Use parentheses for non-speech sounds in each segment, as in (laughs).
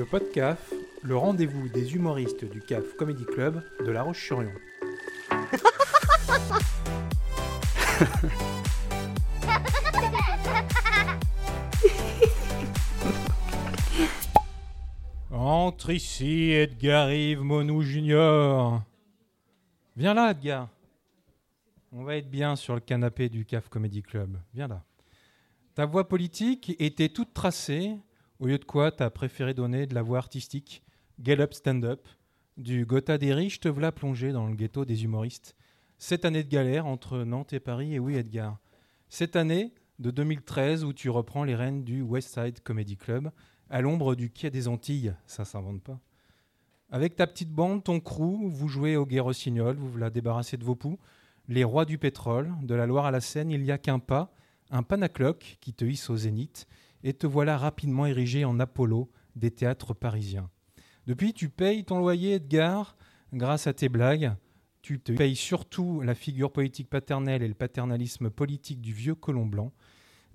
Le podcast, le rendez-vous des humoristes du CAF Comedy Club de La Roche-sur-Yon. Entre ici, Edgar Yves Monou Junior. Viens là, Edgar. On va être bien sur le canapé du CAF Comedy Club. Viens là. Ta voix politique était toute tracée, au lieu de quoi tu as préféré donner de la voix artistique, Get Up Stand Up, du Gotha des riches te voilà plongé dans le ghetto des humoristes. Cette année de galère entre Nantes et Paris, et oui Edgar. Cette année de 2013 où tu reprends les rênes du West Side Comedy Club, à l'ombre du quai des Antilles, ça s'invente pas. Avec ta petite bande, ton crew, vous jouez au guet rossignol, vous vous la débarrassez de vos poux. Les rois du pétrole, de la Loire à la Seine, il n'y a qu'un pas, un panacloc qui te hisse au zénith, et te voilà rapidement érigé en Apollo des théâtres parisiens. Depuis, tu payes ton loyer, Edgar, grâce à tes blagues. Tu te payes surtout la figure politique paternelle et le paternalisme politique du vieux colon blanc.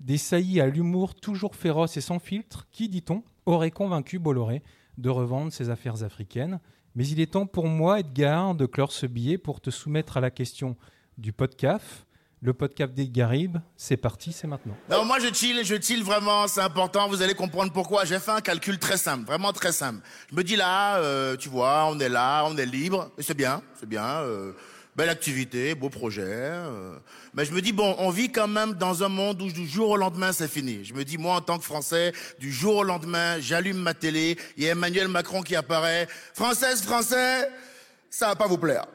Des saillies à l'humour toujours féroce et sans filtre, qui, dit-on, aurait convaincu Bolloré de revendre ses affaires africaines. Mais il est temps pour moi, Edgar, de clore ce billet pour te soumettre à la question du podcast. Le podcast des Garibes, c'est parti, c'est maintenant. Non, moi je chill, je chill vraiment, c'est important, vous allez comprendre pourquoi. J'ai fait un calcul très simple, vraiment très simple. Je me dis là, euh, tu vois, on est là, on est libre, et c'est bien, c'est bien. euh, belle activité, beau projet. euh. mais je me dis, bon, on vit quand même dans un monde où du jour au lendemain, c'est fini. Je me dis, moi, en tant que Français, du jour au lendemain, j'allume ma télé, il y a Emmanuel Macron qui apparaît. Française, Français, ça va pas vous plaire.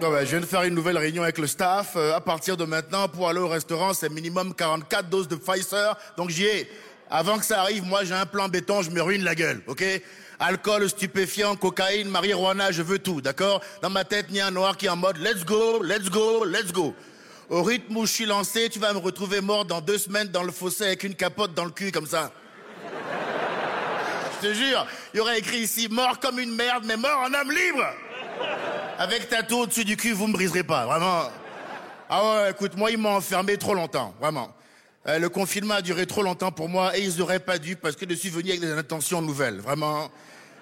Non, ben, je viens de faire une nouvelle réunion avec le staff. Euh, à partir de maintenant, pour aller au restaurant, c'est minimum 44 doses de Pfizer. Donc j'y ai. Avant que ça arrive, moi j'ai un plan béton, je me ruine la gueule, ok? Alcool, stupéfiant, cocaïne, marijuana, je veux tout, d'accord? Dans ma tête, il y a un noir qui est en mode let's go, let's go, let's go. Au rythme où je suis lancé, tu vas me retrouver mort dans deux semaines dans le fossé avec une capote dans le cul comme ça. Je te jure, il y aurait écrit ici mort comme une merde, mais mort en âme libre. Avec tatou au-dessus du cul, vous me briserez pas, vraiment. Ah ouais, écoute, moi, ils m'ont enfermé trop longtemps, vraiment. Euh, le confinement a duré trop longtemps pour moi et ils auraient pas dû parce que je suis venu avec des intentions nouvelles, vraiment.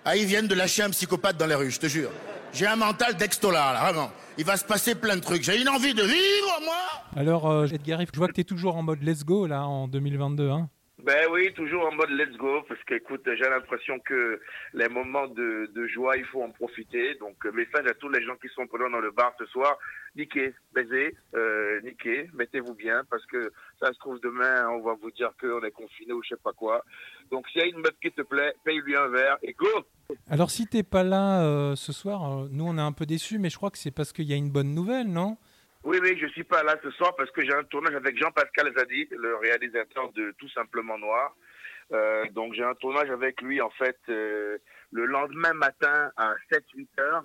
Ah, ils viennent de lâcher un psychopathe dans les rues, je te jure. J'ai un mental d'extolar, là, vraiment. Il va se passer plein de trucs. J'ai une envie de vivre, moi Alors, euh, Edgar je vois que tu es toujours en mode let's go là en 2022. Hein. Ben oui, toujours en mode let's go, parce que écoute, j'ai l'impression que les moments de, joie, il faut en profiter. Donc, euh, message à tous les gens qui sont présents dans le bar ce soir, niquez, baisez, euh, niquez, mettez-vous bien, parce que ça se trouve demain, on va vous dire qu'on est confiné ou je sais pas quoi. Donc, s'il y a une meuf qui te plaît, paye-lui un verre et go Alors, si t'es pas là euh, ce soir, euh, nous on est un peu déçus, mais je crois que c'est parce qu'il y a une bonne nouvelle, non? Oui, oui, je suis pas là ce soir parce que j'ai un tournage avec Jean-Pascal Zadi, le réalisateur de Tout Simplement Noir. Euh, donc j'ai un tournage avec lui en fait euh, le lendemain matin à 7-8 heures.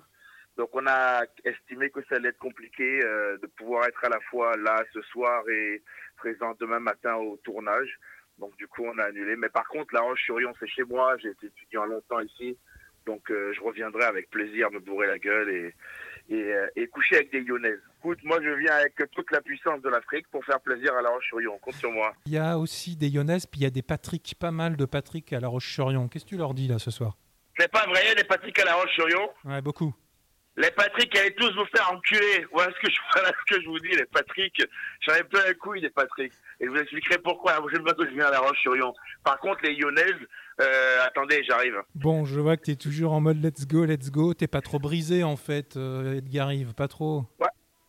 Donc on a estimé que ça allait être compliqué euh, de pouvoir être à la fois là ce soir et présent demain matin au tournage. Donc du coup on a annulé. Mais par contre La Roche-sur-Yon c'est chez moi, j'ai été étudiant longtemps ici. Donc je reviendrai avec plaisir me bourrer la gueule et, et, euh, et coucher avec des Lyonnaises. Écoute, moi je viens avec toute la puissance de l'Afrique pour faire plaisir à La Roche-sur-Yon. Compte sur moi. Il y a aussi des Lyonnaises, puis il y a des Patrick, pas mal de Patrick à La Roche-sur-Yon. Qu'est-ce que tu leur dis là ce soir? C'est pas vrai, des Patrick à La Roche-sur-Yon? Ouais, beaucoup. Les Patrick allez tous vous faire enculer. Voilà ce que je, (laughs) voilà ce que je vous dis, les Patrick. J'en ai plein les couilles, les Patrick. Et je vous expliquerai pourquoi la prochaine fois que je viens à La Roche-sur-Yon. Par contre, les Lyonnaises, euh, attendez, j'arrive. Bon, je vois que t'es toujours en mode let's go, let's go. T'es pas trop brisé en fait, euh, Edgar Yves, pas trop.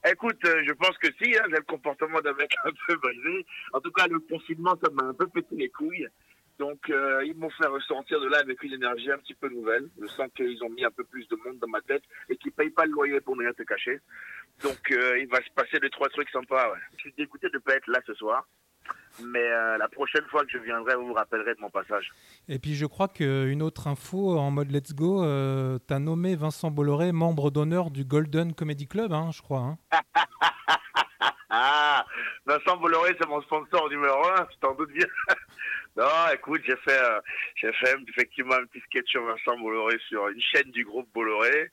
Écoute, euh, je pense que si, hein, j'ai le comportement d'un mec (laughs) un peu brisé. En tout cas, le confinement, ça m'a un peu pété les couilles. Donc, euh, ils m'ont fait ressortir de là avec une énergie un petit peu nouvelle. Je sens qu'ils ont mis un peu plus de monde dans ma tête et payent pas le loyer pour ne rien te cacher. Donc, euh, il va se passer deux, trois trucs sympas. Ouais. Je suis dégoûté de pas être là ce soir. Mais euh, la prochaine fois que je viendrai, vous vous rappellerez de mon passage. Et puis je crois qu'une autre info en mode let's go, euh, t'as nommé Vincent Bolloré membre d'honneur du Golden Comedy Club, hein, je crois. hein. (laughs) Ah, Vincent Bolloré, c'est mon sponsor numéro un, tu t'en doutes bien. (laughs) non, écoute, j'ai fait, euh, j'ai fait effectivement un petit sketch sur Vincent Bolloré sur une chaîne du groupe Bolloré.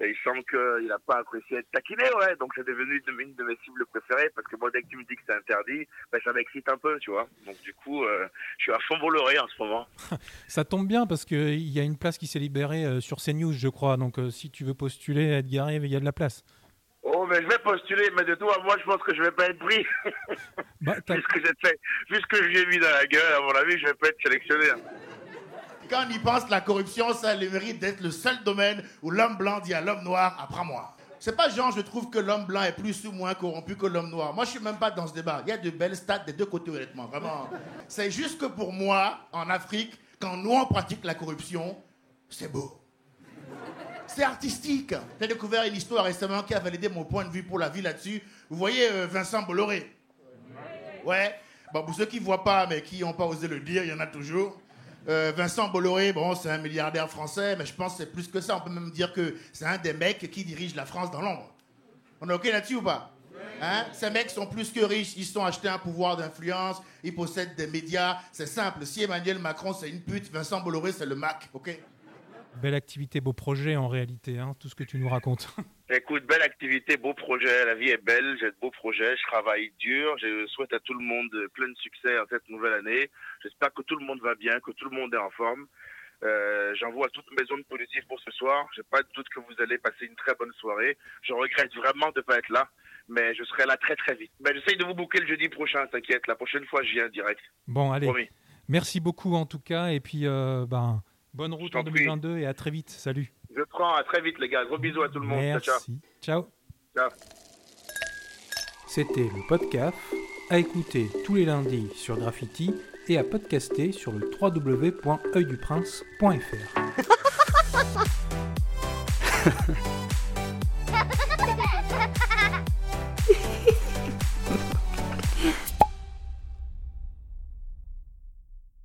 Et il semble qu'il n'a pas apprécié être taquiné, ouais. Donc c'est devenu une, de mes cibles préférées parce que moi, dès que tu me dis que c'est interdit, ben, ça m'excite un peu, tu vois. Donc du coup, euh, je suis à fond Bolloré en ce moment. (laughs) Ça tombe bien parce qu'il y a une place qui s'est libérée euh, sur CNews, je crois. Donc si tu veux postuler, Edgar, il y a de la place. Mais je vais postuler, mais de tout à moi, je pense que je vais pas être pris. (laughs) Bah, t'as- vu ce que j'ai fait, vu ce que j'ai mis dans la gueule, à mon avis, je vais pas être sélectionné. hein. Quand on y pense, la corruption, ça a le mérite d'être le seul domaine où l'homme blanc dit à l'homme noir, apprends-moi. C'est pas genre, je trouve que l'homme blanc est plus ou moins corrompu que l'homme noir. Moi, je suis même pas dans ce débat. Il y a de belles stats des deux côtés, honnêtement. Vraiment. C'est juste que pour moi, en Afrique, quand nous, on pratique la corruption, c'est beau. C'est artistique. J'ai découvert une histoire récemment qui a validé mon point de vue pour la vie là-dessus. Vous voyez euh, Vincent Bolloré Ouais. Bon, pour ceux qui ne voient pas, mais qui n'ont pas osé le dire, il y en a toujours. Euh, Vincent Bolloré, bon, c'est un milliardaire français, mais je pense que c'est plus que ça. On peut même dire que c'est un des mecs qui dirige la France dans l'ombre. On est OK là-dessus ou pas? Hein? Ces mecs sont plus que riches, ils sont achetés un pouvoir d'influence, ils possèdent des médias. C'est simple, si Emmanuel Macron c'est une pute, Vincent Bolloré c'est le Mac, OK? Belle activité, beau projet en réalité, hein, tout ce que tu nous racontes. (laughs) Écoute, belle activité, beau projet. La vie est belle, j'ai de beaux projets, je travaille dur. Je souhaite à tout le monde plein de succès en cette nouvelle année. J'espère que tout le monde va bien, que tout le monde est en forme. Euh, J'envoie toutes mes ondes positives pour ce soir. J'ai pas de doute que vous allez passer une très bonne soirée. Je regrette vraiment de pas être là, mais je serai là très très vite. Mais j'essaye de vous booker le jeudi prochain, t'inquiète. La prochaine fois, je viens direct. Bon, allez, Promis. merci beaucoup en tout cas, et puis euh, ben, Bonne route en 2022 et à très vite. Salut. Je prends à très vite, les gars. Gros bisous à tout le monde. Merci. Ciao. Ciao. C'était le podcast à écouter tous les lundis sur Graffiti et à podcaster sur le www.oeilduprince.fr. (laughs)